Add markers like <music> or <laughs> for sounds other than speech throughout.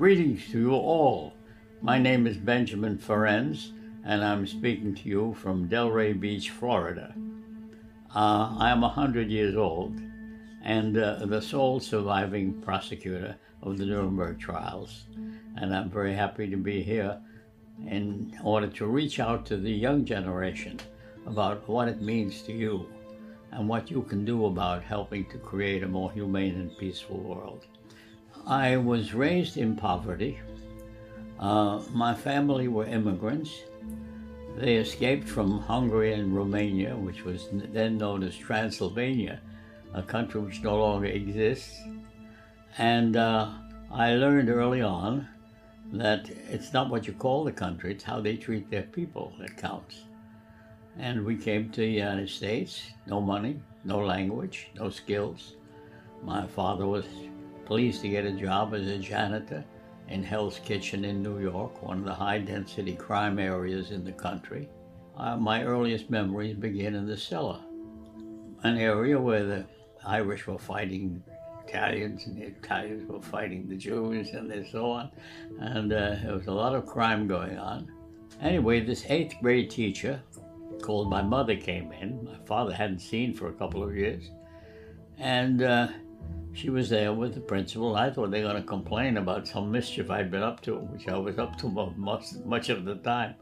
Greetings to you all. My name is Benjamin Ferencz, and I'm speaking to you from Delray Beach, Florida. Uh, I am 100 years old and uh, the sole surviving prosecutor of the Nuremberg trials. And I'm very happy to be here in order to reach out to the young generation about what it means to you and what you can do about helping to create a more humane and peaceful world. I was raised in poverty. Uh, my family were immigrants. They escaped from Hungary and Romania, which was then known as Transylvania, a country which no longer exists. And uh, I learned early on that it's not what you call the country, it's how they treat their people that counts. And we came to the United States, no money, no language, no skills. My father was pleased to get a job as a janitor in Hell's Kitchen in New York, one of the high density crime areas in the country. Uh, my earliest memories begin in the cellar, an area where the Irish were fighting Italians and the Italians were fighting the Jews and so on. And uh, there was a lot of crime going on. Anyway, this eighth grade teacher called my mother came in. My father hadn't seen for a couple of years. And uh, she was there with the principal. I thought they were going to complain about some mischief I'd been up to, which I was up to much, much of the time.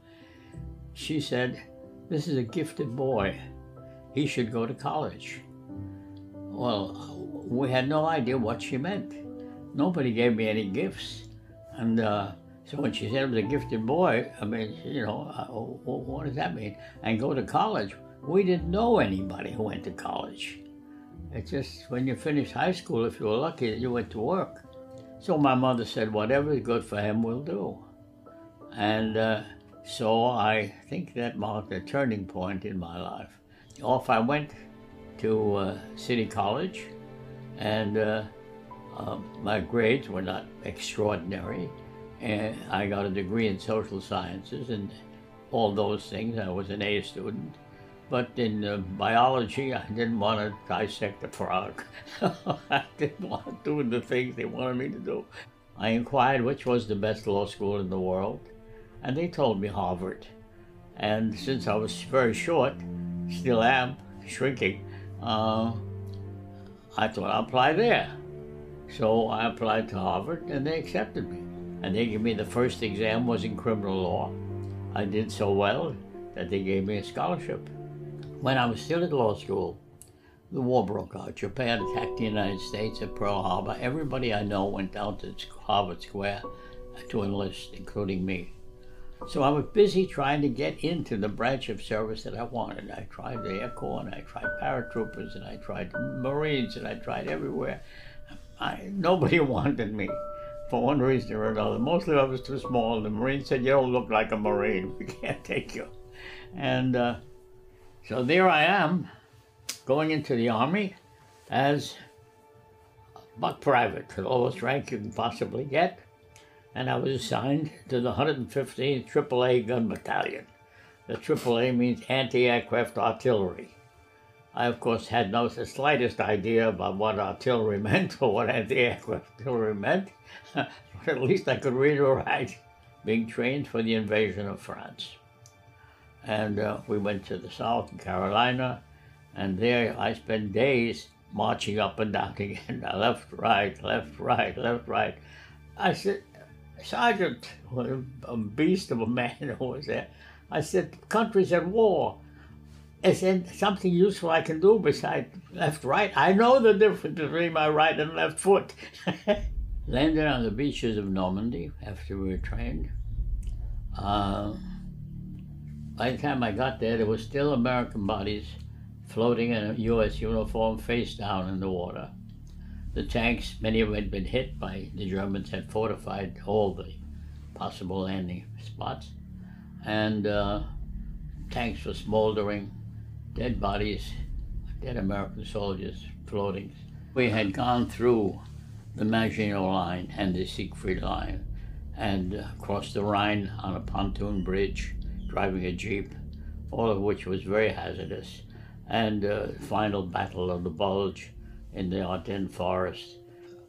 She said, This is a gifted boy. He should go to college. Well, we had no idea what she meant. Nobody gave me any gifts. And uh, so when she said it was a gifted boy, I mean, you know, uh, what does that mean? And go to college. We didn't know anybody who went to college. It's just when you finish high school, if you were lucky, you went to work. So my mother said, whatever is good for him, we'll do. And uh, so I think that marked a turning point in my life. Off I went to uh, City College, and uh, uh, my grades were not extraordinary. And I got a degree in social sciences and all those things. I was an A student. But in uh, biology, I didn't want to dissect a frog. <laughs> I didn't want to do the things they wanted me to do. I inquired which was the best law school in the world, and they told me Harvard. And since I was very short, still am, shrinking, uh, I thought I'll apply there. So I applied to Harvard and they accepted me. And they gave me the first exam was in criminal law. I did so well that they gave me a scholarship. When I was still at law school, the war broke out. Japan attacked the United States at Pearl Harbor. Everybody I know went down to Harvard Square to enlist, including me. So I was busy trying to get into the branch of service that I wanted. I tried the Air Corps, and I tried paratroopers, and I tried Marines, and I tried everywhere. I, nobody <laughs> wanted me for one reason or another. Mostly I was too small. The Marines said, You don't look like a Marine. <laughs> We can't take you. And uh, so there I am, going into the Army as buck private, the lowest rank you can possibly get and I was assigned to the 115th AAA Gun Battalion. The AAA means anti-aircraft artillery. I, of course, had no the slightest idea about what artillery <laughs> meant or what anti-aircraft artillery meant, <laughs> but at least I could read or write, being trained for the invasion of France. And uh, we went to the South, Carolina, and there I spent days marching up and down <laughs> again, left, right, left, right, left, right. I said, Sergeant, a beast of a <laughs> man who was there, I said, country's at war. Is there something useful I can do besides left, right? I know the difference between my right and left foot. <laughs> Landed on the beaches of Normandy after we were trained. Uh, by the time I got there, there were still American bodies floating in a U.S. uniform face down in the water. The tanks, many of them had been hit by the Germans, had fortified all the possible landing spots. And uh, tanks were smoldering, dead bodies, dead American soldiers floating. We had gone through the Maginot Line and the Siegfried Line and uh, crossed the Rhine on a pontoon bridge, driving a Jeep, all of which was very hazardous. And uh, final battle of the Bulge in the Ardennes forest.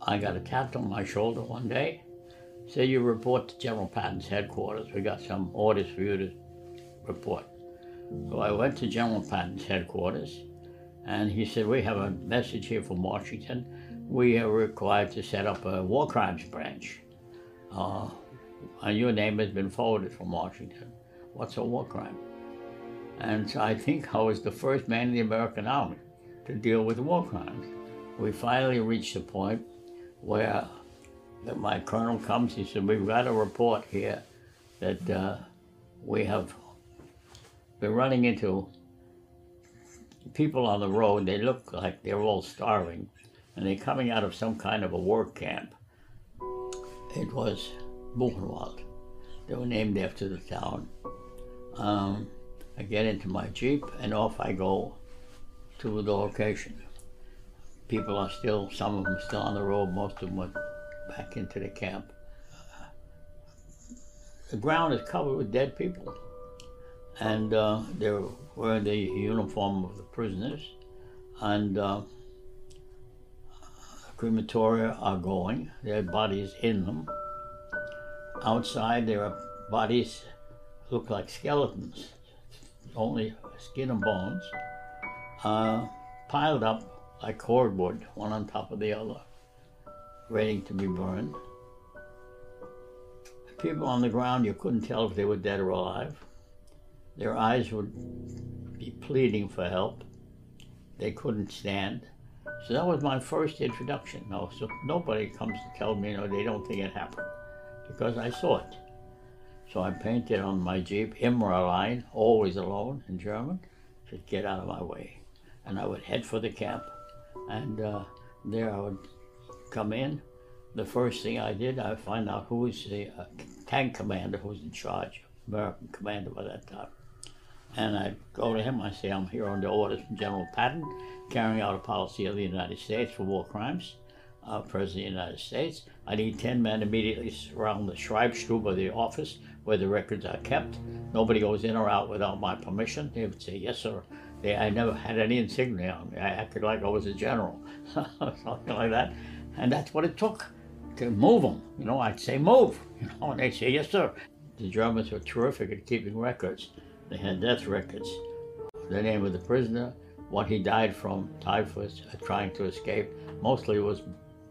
I got a tap on my shoulder one day. Say you report to General Patton's headquarters. We got some orders for you to report. So I went to General Patton's headquarters, and he said, We have a message here from Washington. We are required to set up a war crimes branch. Uh, and your name has been forwarded from Washington. What's a war crime? And I think I was the first man in the American Army to deal with war crimes. We finally reached a point where my colonel comes, he said, We've got a report here that uh, we have been running into people on the road. They look like they're all starving, and they're coming out of some kind of a work camp. It was Buchenwald. They were named after the town. Um, I get into my Jeep and off I go to the location. People are still, some of them still on the road, most of them went back into the camp. The ground is covered with dead people. And uh, they're wearing the uniform of the prisoners. And uh, crematoria are going, their bodies in them. Outside, there are bodies look like skeletons, only skin and bones, uh, piled up like cordwood, one on top of the other, ready to be burned. People on the ground, you couldn't tell if they were dead or alive. Their eyes would be pleading for help. They couldn't stand. So that was my first introduction. No, so nobody comes to tell me, know, they don't think it happened because I saw it. So I painted on my Jeep, Immerlein, always alone in German, to get out of my way. And I would head for the camp. And uh, there I would come in. The first thing I did, I find out who was the uh, tank commander who was in charge, American commander by that time. And I'd go to him, I say, I'm here under orders from General Patton, carrying out a policy of the United States for war crimes uh, President of the United States. I need 10 men immediately surround the Schreibstube of the office where the records are kept. Nobody goes in or out without my permission. They would say, yes, sir. They, I never had any insignia on me. I acted like I was a general, <laughs> something like that. And that's what it took to move them. You know, I'd say, move. You know, and they'd say, yes, sir. The Germans were terrific at keeping records. They had death records, the name of the prisoner, what he died from, typhus, uh, trying to escape. Mostly it was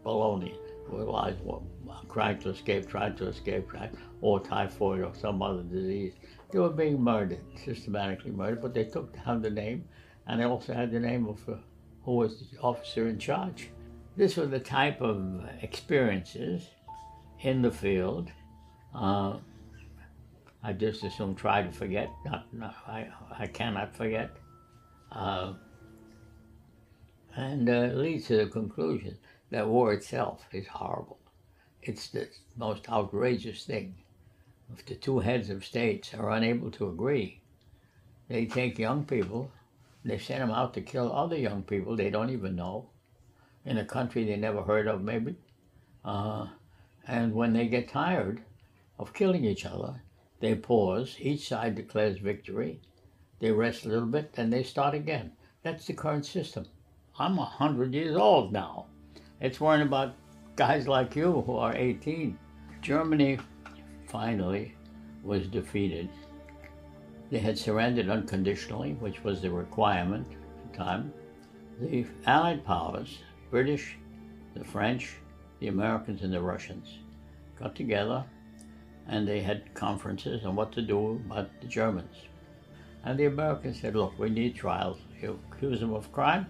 baloney. Realized well, trying to escape, trying to escape, trying, or typhoid or some other disease. They were being murdered, systematically murdered, but they took down the name, and they also had the name of uh, who was the officer in charge. This was the type of experiences in the field. Uh, I just assume try to forget. Not, not I, I cannot forget. Uh, and uh, leads to the conclusion that war itself is horrible. It's the most outrageous thing. If the two heads of states are unable to agree, they take young people, they send them out to kill other young people they don't even know, in a country they never heard of, maybe. Uh, and when they get tired of killing each other, they pause, each side declares victory, they rest a little bit, then they start again. That's the current system. I'm 100 years old now. It's worrying about guys like you who are 18. Germany finally was defeated. They had surrendered unconditionally, which was the requirement at the time. The Allied powers, British, the French, the Americans, and the Russians, got together and they had conferences on what to do about the Germans. And the Americans said, look, we need trials. You accuse them of crime,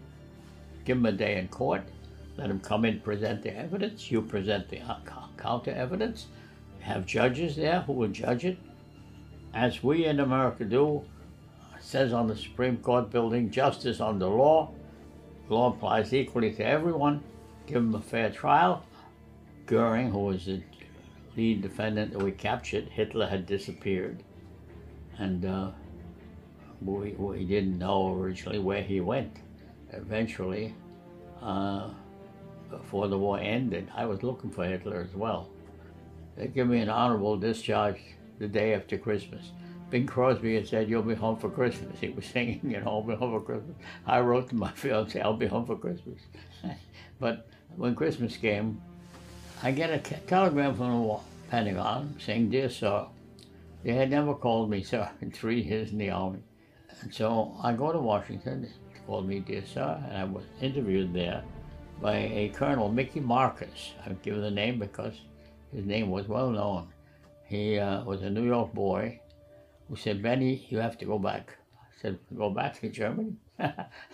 give them a day in court, let them come in, present the evidence. You present the counter evidence. Have judges there who will judge it. As we in America do, says on the Supreme Court building, justice under law. Law applies equally to everyone. Give them a fair trial. Goering, who was the lead defendant that we captured, Hitler had disappeared. And uh, we, we didn't know originally where he went. Eventually, uh, before the war ended, I was looking for Hitler as well. They gave me an honorable discharge the day after Christmas. Bing Crosby had said, you'll be home for Christmas. He was <laughs> singing, you know, I'll be home for Christmas. I wrote to my <laughs> fiance, I'll be home for Christmas. <laughs> but when Christmas came, I get a telegram from the Pentagon saying, Dear sir, they had never called me sir in three years in the Army. And so I go to Washington, they called me Dear sir, and I was interviewed there by a Colonel Mickey Marcus. I've given the name because his name was well known. He uh, was a New York boy who said, Benny, you have to go back. I said, go back to Germany? <laughs>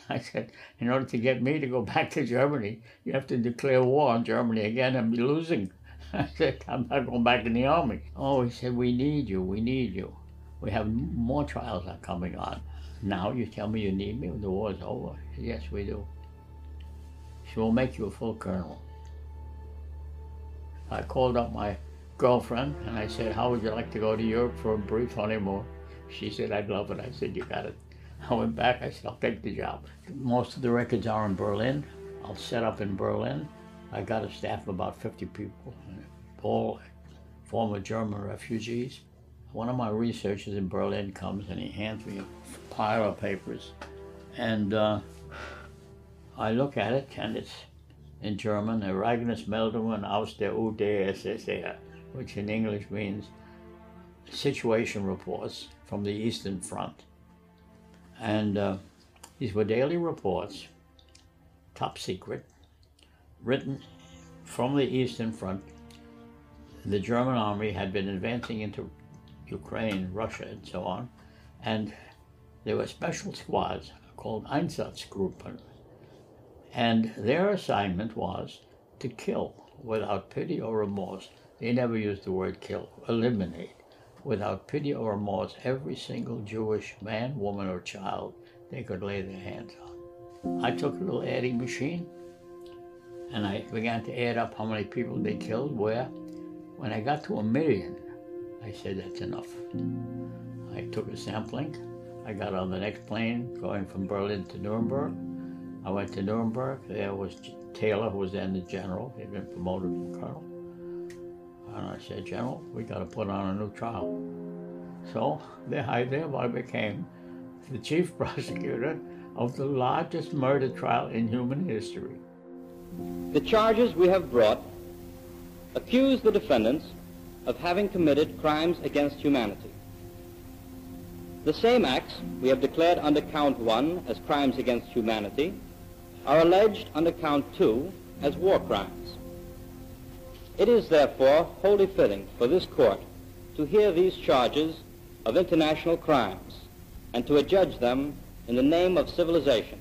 I said, in order to get me to go back to Germany, you have to declare war on Germany again and be losing. <laughs> I said, I'm not going back in the army. Oh, he said, we need you, we need you. We have more trials are coming on. Now you tell me you need me when the war is over. Yes, we do. She will make you a full colonel. I called up my girlfriend and I said, how would you like to go to Europe for a brief honeymoon? She said, I'd love it. I said, you got it. I went back, I said, I'll take the job. Most of the records are in Berlin. I'll set up in Berlin. I got a staff of about 50 people, all former German refugees. One of my researchers in Berlin comes and he hands me a pile of papers. And uh, I look at it and it's in German, Ereignismeldungen aus der UdSSR, which in English means situation reports from the Eastern Front. And uh, these were daily reports, top secret, written from the Eastern Front. The German army had been advancing into Ukraine, Russia, and so on, and there were special squads called Einsatzgruppen, and their assignment was to kill without pity or remorse. They never used the word kill, eliminate without pity or remorse every single Jewish man, woman, or child they could lay their hands on. I took a little adding machine and I began to add up how many people they killed, where. When I got to a million, I said, that's enough. I took a sampling. I got on the next plane going from Berlin to Nuremberg. I went to Nuremberg. There was Taylor, who was then the general. He'd been promoted to colonel. And I said, General, we got to put on a new trial. So <laughs> I thereby became the chief <laughs> prosecutor of the largest murder trial in human history. The charges we have brought accuse the defendants of having committed crimes against humanity. The same acts we have declared under count one as crimes against humanity are alleged under count two as war crimes. It is therefore wholly fitting for this court to hear these charges of international crimes and to adjudge them in the name of civilization.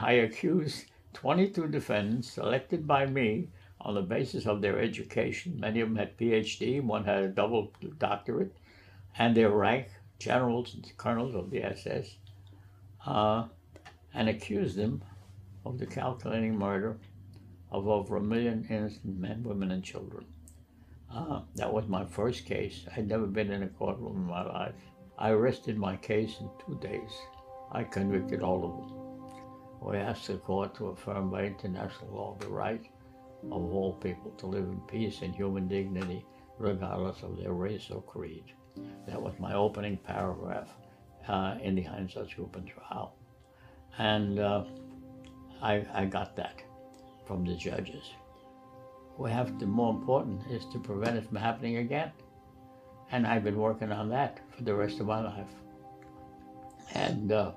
I accuse 22 defendants selected by me on the basis of their education. Many of them had PhD, one had a double doctorate, and their rank, generals and colonels of the SS, uh, and accused them of the calculating murder of over a million innocent men, women, and children. Uh, that was my first case. I'd never been in a courtroom in my life. I arrested my case in two days. I convicted all of them. We asked the court to affirm by international law the right of all people to live in peace and human dignity, regardless of their race or creed. That was my opening paragraph uh, in the Einsatzgruppen trial. And uh, I, I got that from the judges. We have to, more important is to prevent it from happening again. And I've been working on that for the rest of my life. And uh,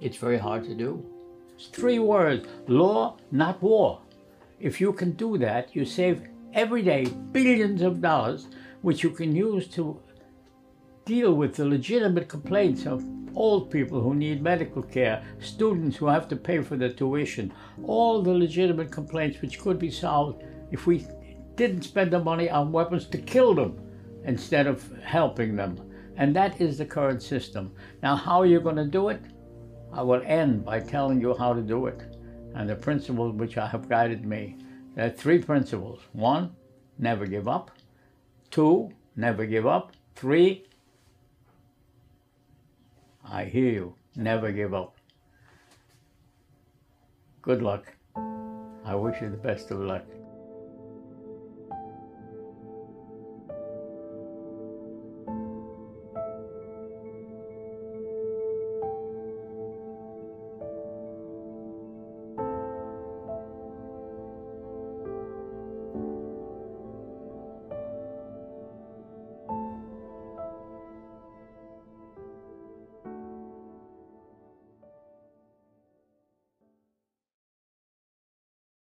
it's very hard to do. It's three words, law, not war. If you can do that, you save every day billions of dollars, which you can use to deal with the legitimate complaints of old people who need medical care, students who have to pay for their tuition, all the legitimate complaints which could be solved if we didn't spend the money on weapons to kill them instead of helping them. And that is the current system. Now, how are you going to do it? I will end by telling you how to do it and the principles which have guided me. There are three principles. One, never give up. Two, never give up. Three, I hear you. Never give up. Good luck. I wish you the best of luck.